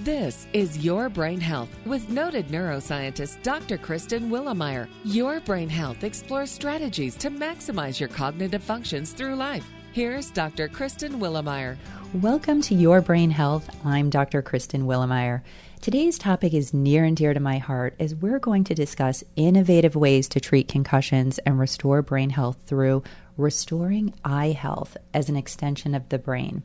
This is Your Brain Health with noted neuroscientist Dr. Kristen Willeumier. Your Brain Health explores strategies to maximize your cognitive functions through life. Here's Dr. Kristen Willeumier. Welcome to Your Brain Health. I'm Dr. Kristen Willeumier. Today's topic is near and dear to my heart as we're going to discuss innovative ways to treat concussions and restore brain health through restoring eye health as an extension of the brain.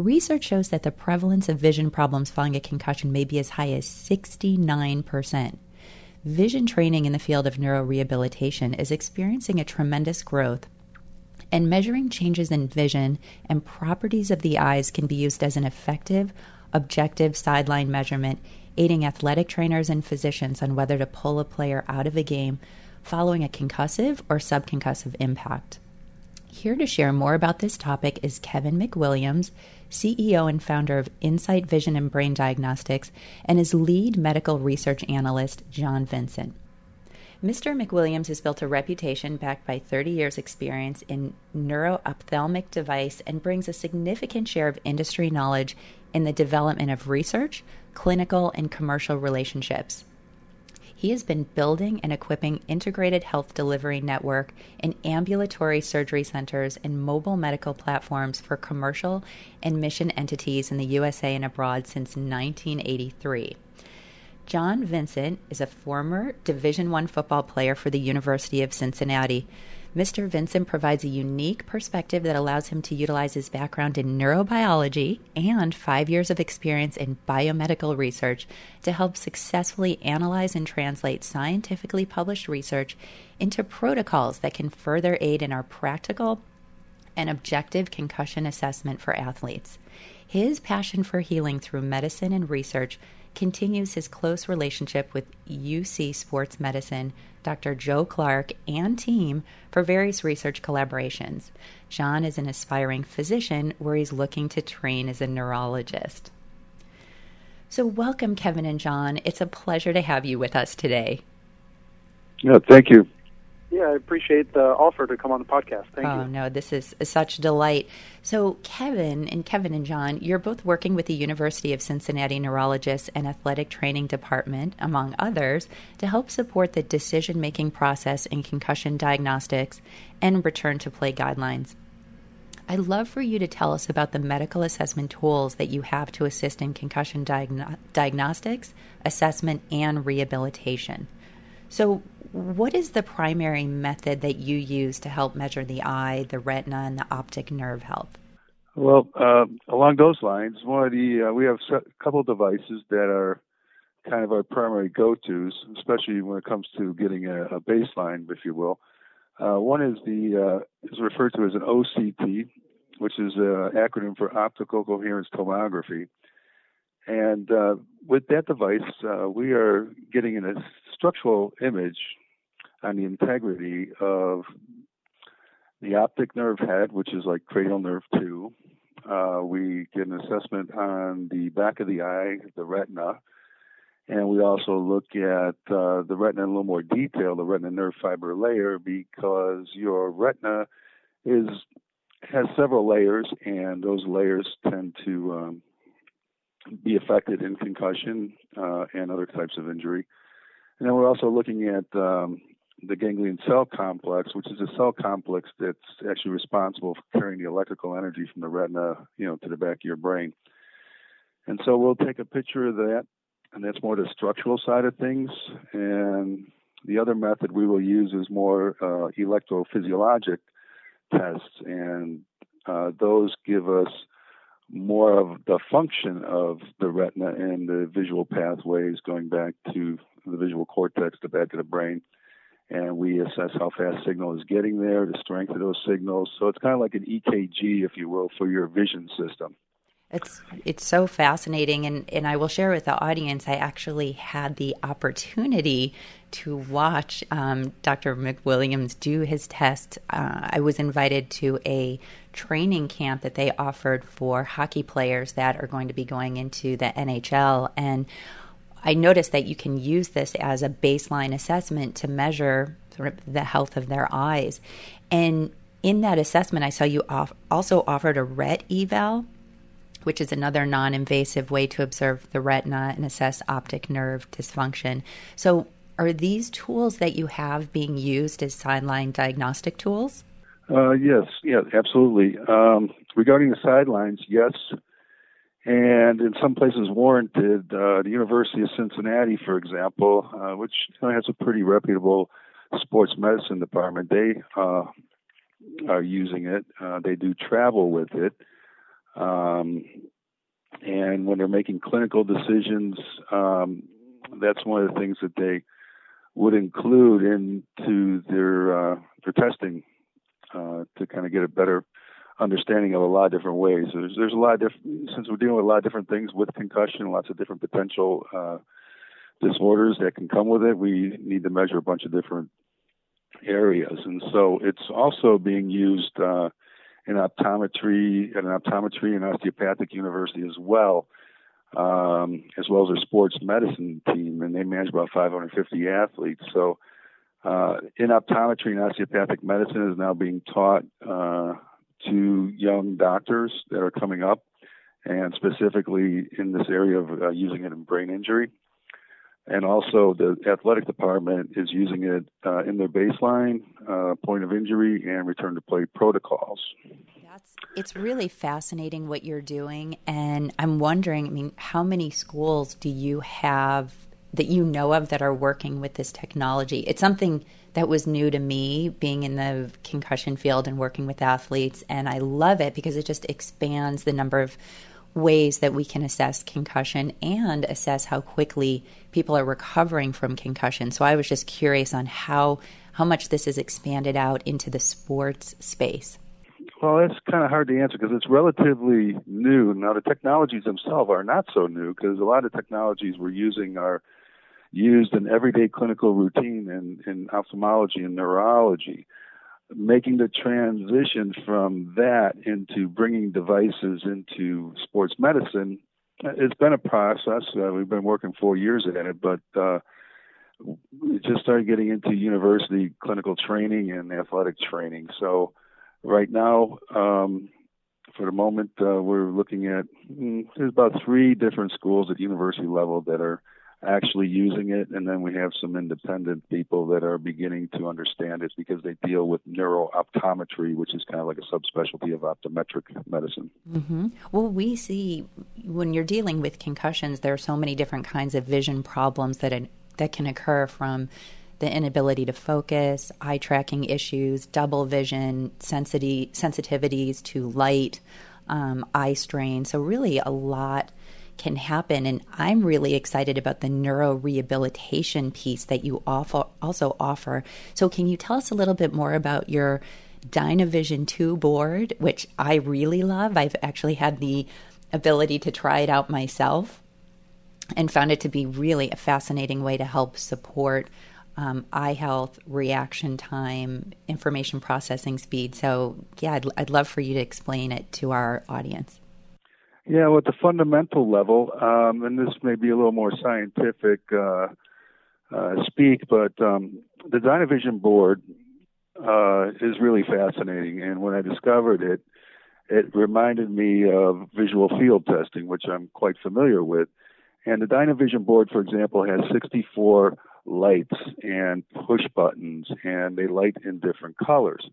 Research shows that the prevalence of vision problems following a concussion may be as high as 69%. Vision training in the field of neurorehabilitation is experiencing a tremendous growth, and measuring changes in vision and properties of the eyes can be used as an effective, objective sideline measurement, aiding athletic trainers and physicians on whether to pull a player out of a game following a concussive or subconcussive impact. Here to share more about this topic is Kevin McWilliams, CEO and founder of Insight Vision and Brain Diagnostics, and his lead medical research analyst, John Vincent. Mr. McWilliams has built a reputation backed by 30 years' experience in neuroophthalmic device and brings a significant share of industry knowledge in the development of research, clinical, and commercial relationships. He has been building and equipping integrated health delivery network and ambulatory surgery centers and mobile medical platforms for commercial and mission entities in the USA and abroad since 1983. John Vincent is a former Division 1 football player for the University of Cincinnati. Mr. Vincent provides a unique perspective that allows him to utilize his background in neurobiology and five years of experience in biomedical research to help successfully analyze and translate scientifically published research into protocols that can further aid in our practical and objective concussion assessment for athletes. His passion for healing through medicine and research continues his close relationship with UC Sports Medicine, Dr. Joe Clark, and team for various research collaborations. John is an aspiring physician where he's looking to train as a neurologist. So, welcome, Kevin and John. It's a pleasure to have you with us today. Yeah, thank you. Yeah, I appreciate the offer to come on the podcast. Thank oh, you. Oh, no, this is such a delight. So, Kevin and Kevin and John, you're both working with the University of Cincinnati Neurologists and Athletic Training Department, among others, to help support the decision making process in concussion diagnostics and return to play guidelines. I'd love for you to tell us about the medical assessment tools that you have to assist in concussion diagno- diagnostics, assessment, and rehabilitation. So, what is the primary method that you use to help measure the eye, the retina, and the optic nerve health? Well, uh, along those lines, one of the uh, we have a couple of devices that are kind of our primary go-tos, especially when it comes to getting a, a baseline, if you will. Uh, one is the uh, is referred to as an OCT, which is an acronym for optical coherence tomography. And uh, with that device, uh, we are getting a structural image on the integrity of the optic nerve head, which is like cranial nerve 2. Uh, we get an assessment on the back of the eye, the retina, and we also look at uh, the retina in a little more detail, the retina nerve fiber layer, because your retina is has several layers, and those layers tend to um, be affected in concussion uh, and other types of injury. And then we're also looking at um, the ganglion cell complex, which is a cell complex that's actually responsible for carrying the electrical energy from the retina, you know, to the back of your brain. And so we'll take a picture of that, and that's more the structural side of things. And the other method we will use is more uh, electrophysiologic tests, and uh, those give us more of the function of the retina and the visual pathways going back to the visual cortex, the back of the brain and we assess how fast signal is getting there, the strength of those signals. So it's kind of like an EKG, if you will, for your vision system. It's it's so fascinating, and, and I will share with the audience. I actually had the opportunity to watch um, Dr. McWilliams do his test. Uh, I was invited to a training camp that they offered for hockey players that are going to be going into the NHL, and I noticed that you can use this as a baseline assessment to measure the health of their eyes. And in that assessment, I saw you off, also offered a RETeval. which is another non invasive way to observe the retina and assess optic nerve dysfunction. So, are these tools that you have being used as sideline diagnostic tools? Uh, yes, yeah, absolutely. Um, regarding the sidelines, yes, and in some places warranted. Uh, the University of Cincinnati, for example, uh, which has a pretty reputable sports medicine department, they uh, are using it. Uh, they do travel with it. Um, and when they're making clinical decisions, um, that's one of the things that they would include into their uh, their testing uh, to kind of get a better understanding of a lot of different ways. There's there's a lot of different since we're dealing with a lot of different things with concussion, lots of different potential uh, disorders that can come with it. We need to measure a bunch of different areas, and so it's also being used uh, in optometry at an optometry and osteopathic university as well. Um, as well as their sports medicine team, and they manage about 550 athletes. So, uh, in optometry and osteopathic medicine is now being taught uh, to young doctors that are coming up, and specifically in this area of uh, using it in brain injury. And also, the athletic department is using it uh, in their baseline, uh, point of injury, and return to play protocols. That's, it's really fascinating what you're doing. And I'm wondering, I mean, how many schools do you have that you know of that are working with this technology? It's something that was new to me being in the concussion field and working with athletes. And I love it because it just expands the number of ways that we can assess concussion and assess how quickly people are recovering from concussion. So I was just curious on how how much this is expanded out into the sports space. Well, that's kind of hard to answer because it's relatively new. Now, the technologies themselves are not so new because a lot of technologies we're using are used in everyday clinical routine in, in ophthalmology and neurology. Making the transition from that into bringing devices into sports medicine, it's been a process. Uh, we've been working four years at it, but uh, we just started getting into university clinical training and athletic training. So, right now, um, for the moment, uh, we're looking at mm, there's about three different schools at university level that are actually using it, and then we have some independent people that are beginning to understand it because they deal with neurooptometry, which is kind of like a subspecialty of optometric medicine. Mm-hmm. Well, we see when you're dealing with concussions, there are so many different kinds of vision problems that it, that can occur from the inability to focus, eye tracking issues, double vision, sensitivities to light, um, eye strain. So really, a lot can happen. And I'm really excited about the neuro rehabilitation piece that you also offer. So, can you tell us a little bit more about your Dynavision 2 board, which I really love? I've actually had the ability to try it out myself and found it to be really a fascinating way to help support um, eye health, reaction time, information processing speed. So, yeah, I'd, I'd love for you to explain it to our audience. Yeah, well, at the fundamental level, um, and this may be a little more scientific uh, uh, speak, but um, the Dynavision board uh, is really fascinating. And when I discovered it, it reminded me of visual field testing, which I'm quite familiar with. And the Dynavision board, for example, has 64 lights and push buttons, and they light in different colors.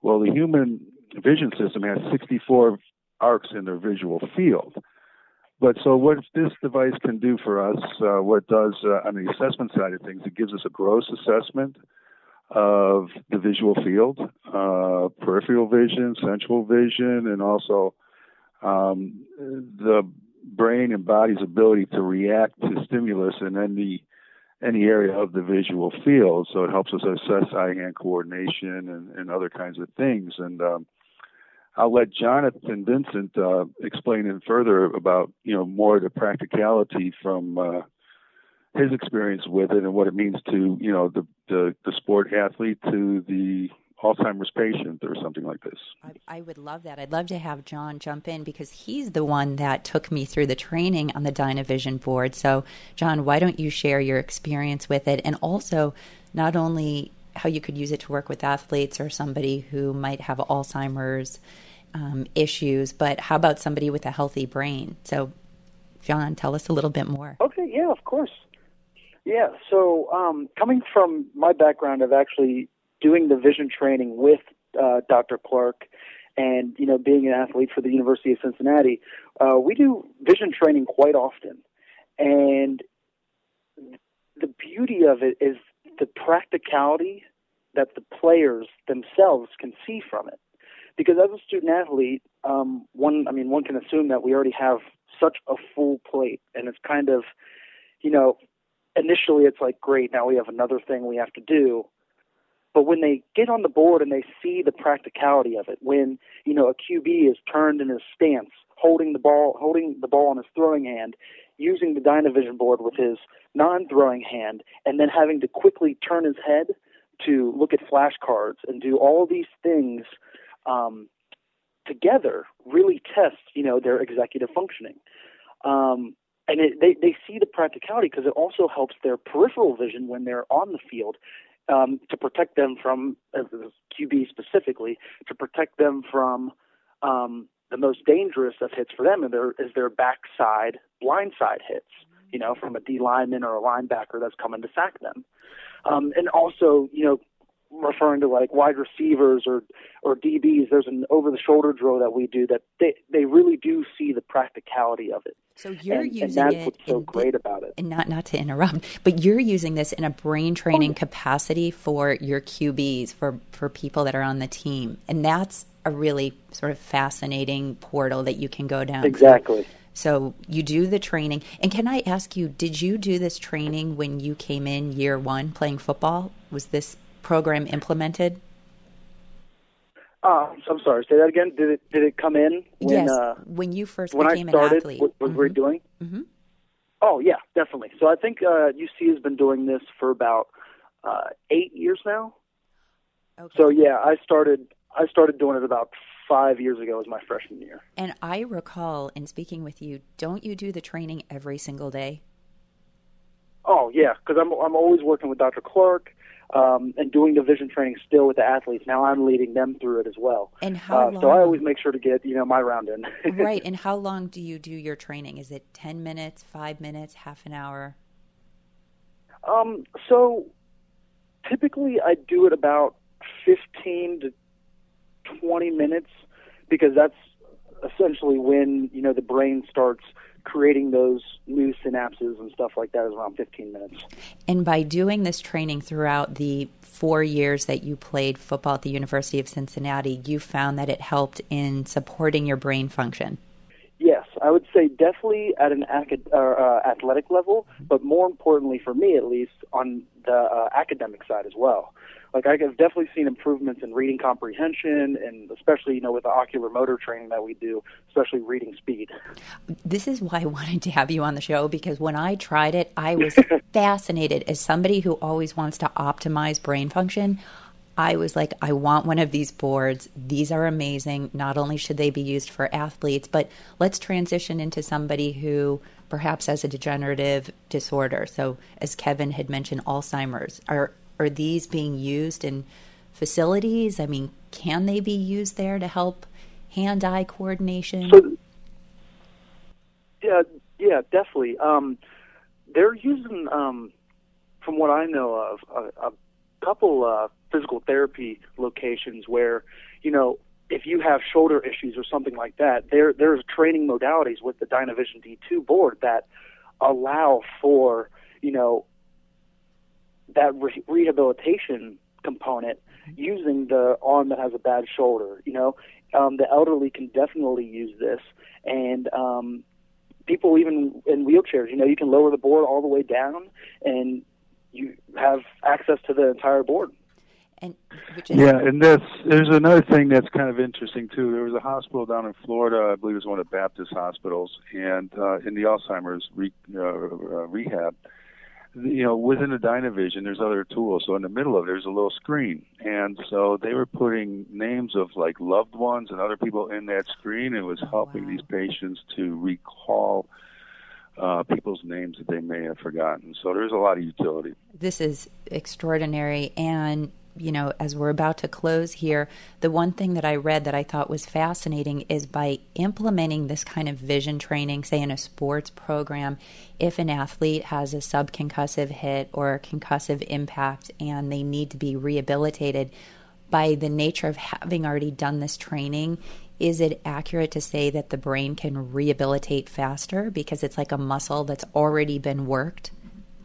Well, the human vision system has 64 arcs in their visual field. But so what this device can do for us, uh, what does uh, on the assessment side of things, it gives us a gross assessment of the visual field, uh, peripheral vision, central vision, and also um, the brain and body's ability to react to stimulus in any any area of the visual field. So it helps us assess eye-hand coordination and, and other kinds of things. And um, I'll let Jonathan Vincent uh, explain it further about you know more of the practicality from uh, his experience with it and what it means to you know the the, the sport athlete to the Alzheimer's patient or something like this. I, I, would love that. I'd love to have John jump in because he's the one that took me through the training on the Dynavision board. So, John, why don't you share your experience with it and also not only how you could use it to work with athletes or somebody who might have Alzheimer's um, issues, but how about somebody with a healthy brain? So, John, tell us a little bit more. Okay, yeah, of course. Yeah, so um, coming from my background of actually doing the vision training with uh, Dr. Clark and you know being an athlete for the University of Cincinnati, uh, we do vision training quite often, and the beauty of it is the practicality that the players themselves can see from it. Because as a student athlete, um, one I mean one can assume that we already have such a full plate, and it's kind of, you know, initially it's like great now we have another thing we have to do. But when they get on the board and they see the practicality of it, when you know a QB is turned in his stance, holding the ball, holding the ball in his throwing hand, using the Dynavision board with his non-throwing hand, and then having to quickly turn his head to look at flashcards and do all these things um, together, really test you know their executive functioning. Um, and it, they they see the practicality because it also helps their peripheral vision when they're on the field um, to protect them from as QB specifically to protect them from um, the most dangerous of hits for them, and there is their backside blindside hits. You know, from a D lineman or a linebacker that's coming to sack them, um, and also you know referring to like wide receivers or or DBs, there's an over the shoulder drill that we do that they they really do see the practicality of it. So you're and, using and that's it what's so great the, about it. And not not to interrupt, but you're using this in a brain training oh, capacity for your QBs for for people that are on the team, and that's a really sort of fascinating portal that you can go down. Exactly. So you do the training, and can I ask you, did you do this training when you came in year one playing football? Was this program implemented? Uh, I'm sorry. Say that again. Did it did it come in when yes, uh, when you first when became I started? an athlete? What, what mm-hmm. were you doing? Mm-hmm. Oh yeah, definitely. So I think uh, UC has been doing this for about uh, eight years now. Okay. So yeah, I started I started doing it about five years ago as my freshman year. And I recall in speaking with you, don't you do the training every single day? Oh yeah, because I'm I'm always working with Dr. Clark um, and doing the vision training still with the athletes. Now I'm leading them through it as well. And how uh, long? So I always make sure to get you know my round in. right. And how long do you do your training? Is it ten minutes, five minutes, half an hour? Um. So typically I do it about fifteen to twenty minutes because that's essentially when you know the brain starts creating those new synapses and stuff like that is around 15 minutes. And by doing this training throughout the four years that you played football at the University of Cincinnati, you found that it helped in supporting your brain function. Yes, I would say definitely at an acad- uh, athletic level, but more importantly for me at least on the uh, academic side as well like I've definitely seen improvements in reading comprehension and especially you know with the ocular motor training that we do especially reading speed this is why i wanted to have you on the show because when i tried it i was fascinated as somebody who always wants to optimize brain function I was like, I want one of these boards. These are amazing. Not only should they be used for athletes, but let's transition into somebody who perhaps has a degenerative disorder. So, as Kevin had mentioned, Alzheimer's. Are are these being used in facilities? I mean, can they be used there to help hand-eye coordination? So, yeah, yeah, definitely. Um, they're using, um, from what I know of, a, a couple uh, physical therapy locations where, you know, if you have shoulder issues or something like that, there there's training modalities with the Dynavision D2 board that allow for, you know, that re- rehabilitation component using the arm that has a bad shoulder. You know, um, the elderly can definitely use this, and um, people even in wheelchairs. You know, you can lower the board all the way down, and you have access to the entire board. And is- yeah, and that's there's another thing that's kind of interesting too. There was a hospital down in Florida, I believe it was one of the Baptist hospitals, and uh, in the Alzheimer's re, uh, uh, rehab, you know, within the Dynavision, there's other tools. So in the middle of it, there's a little screen, and so they were putting names of like loved ones and other people in that screen, and it was oh, helping wow. these patients to recall uh, people's names that they may have forgotten. So there's a lot of utility. This is extraordinary, and you know, as we're about to close here, the one thing that I read that I thought was fascinating is by implementing this kind of vision training, say in a sports program, if an athlete has a subconcussive hit or a concussive impact and they need to be rehabilitated, by the nature of having already done this training, is it accurate to say that the brain can rehabilitate faster because it's like a muscle that's already been worked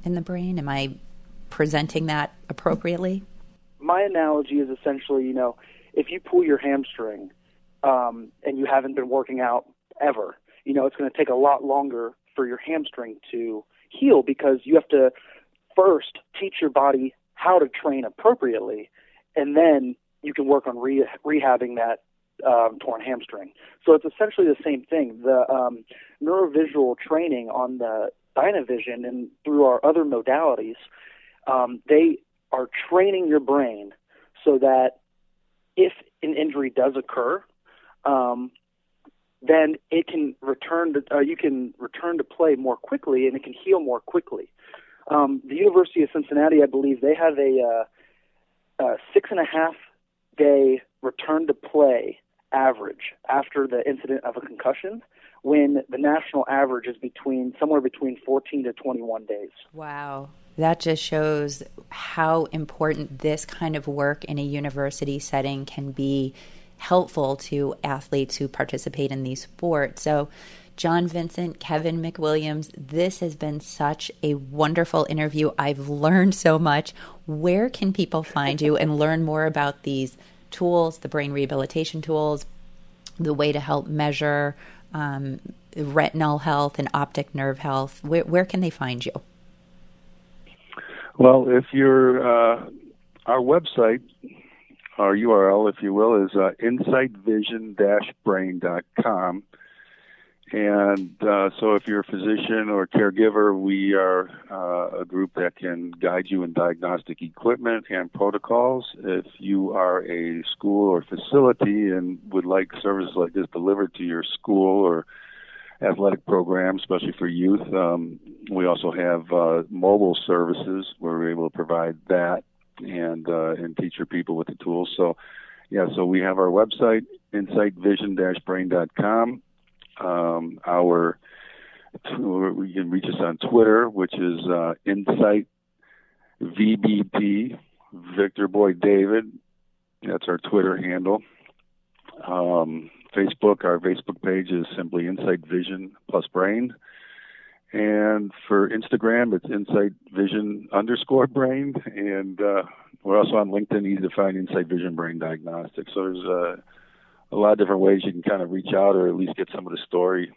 in the brain? Am I presenting that appropriately? My analogy is essentially, you know, if you pull your hamstring um, and you haven't been working out ever, you know, it's going to take a lot longer for your hamstring to heal because you have to first teach your body how to train appropriately, and then you can work on re- rehabbing that um, torn hamstring. So it's essentially the same thing. The um, neurovisual training on the Dynavision and through our other modalities, um, they are training your brain so that if an injury does occur, um, then it can return to uh, you can return to play more quickly and it can heal more quickly. Um, the University of Cincinnati, I believe, they have a, uh, a six and a half day return to play average after the incident of a concussion when the national average is between somewhere between 14 to 21 days. Wow. That just shows how important this kind of work in a university setting can be helpful to athletes who participate in these sports. So, John Vincent, Kevin McWilliams, this has been such a wonderful interview. I've learned so much. Where can people find you and learn more about these tools, the brain rehabilitation tools, the way to help measure um, retinal health and optic nerve health? Where, where can they find you? Well, if you're uh, our website, our URL, if you will, is uh, insightvision-brain.com. And uh, so, if you're a physician or a caregiver, we are uh, a group that can guide you in diagnostic equipment and protocols. If you are a school or facility and would like services like this delivered to your school or athletic program, especially for youth, um, we also have uh, mobile services where we're able to provide that and uh, and teach your people with the tools. So, yeah, so we have our website, insightvision-brain.com um, our you can reach us on Twitter, which is uh, Insight VBD Victor Boy David. That's our Twitter handle. Um, Facebook, our Facebook page is simply Insight Vision plus Brain. And for Instagram, it's Insight Vision underscore Brain. And uh, we're also on LinkedIn, easy to find Insight Vision Brain Diagnostics. So there's uh, a lot of different ways you can kind of reach out or at least get some of the story.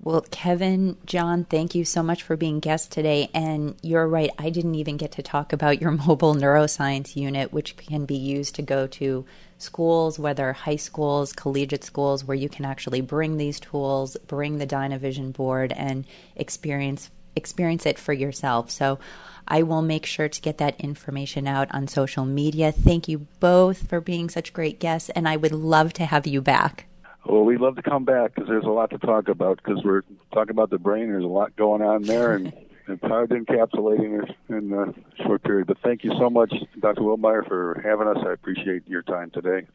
Well, Kevin, John, thank you so much for being guests today. And you're right, I didn't even get to talk about your mobile neuroscience unit, which can be used to go to schools, whether high schools, collegiate schools, where you can actually bring these tools, bring the Dynavision board, and experience experience it for yourself. So I will make sure to get that information out on social media. Thank you both for being such great guests, and I would love to have you back. Well, we'd love to come back because there's a lot to talk about because we're talking about the brain. There's a lot going on there, and it's hard encapsulating it in a short period. But thank you so much, Dr. Willeumier, for having us. I appreciate your time today.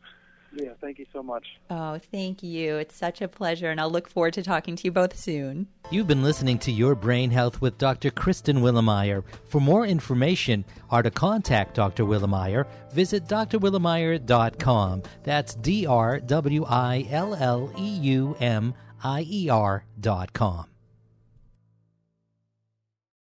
Yeah, thank you so much. Oh, thank you. It's such a pleasure, and I'll look forward to talking to you both soon. You've been listening to Your Brain Health with Dr. Kristen Willeumier. For more information or to contact Dr. Willeumier, visit drwilleumier.com. That's D R W I L L E U M I E R.com.